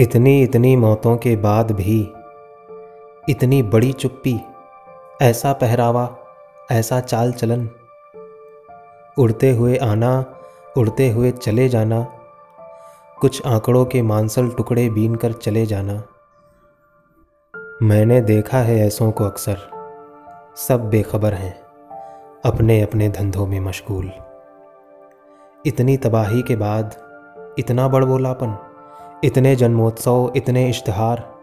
इतनी इतनी मौतों के बाद भी, इतनी बड़ी चुप्पी, ऐसा पहरावा, ऐसा चाल चलन उड़ते हुए आना, उड़ते हुए चले जाना, कुछ आंकड़ों के मांसल टुकड़े बीन कर चले जाना। मैंने देखा है ऐसों को अक्सर, सब बेखबर हैं, अपने अपने धंधों में मशगूल। इतनी तबाही के बाद, इतना बड़बोलापन इतने जन्मोत्सव, इतने इश्तहार।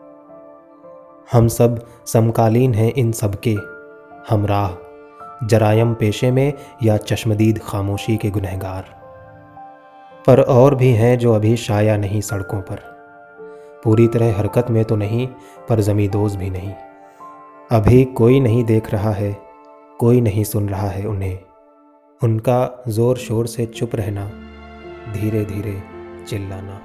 हम सब समकालीन हैं इन सब के। हम राह, जरायम पेशे में या चश्मदीद खामोशी के गुनहगार। पर और भी हैं जो अभी शाया नहीं सड़कों पर। पूरी तरह हरकत में तो नहीं, पर जमी दोज भी नहीं। अभी कोई नहीं देख रहा है, कोई नहीं सुन रहा है उन्हें। उनका ज़ोर शोर से चुप रहना धीरे धीरे चिल्लाना।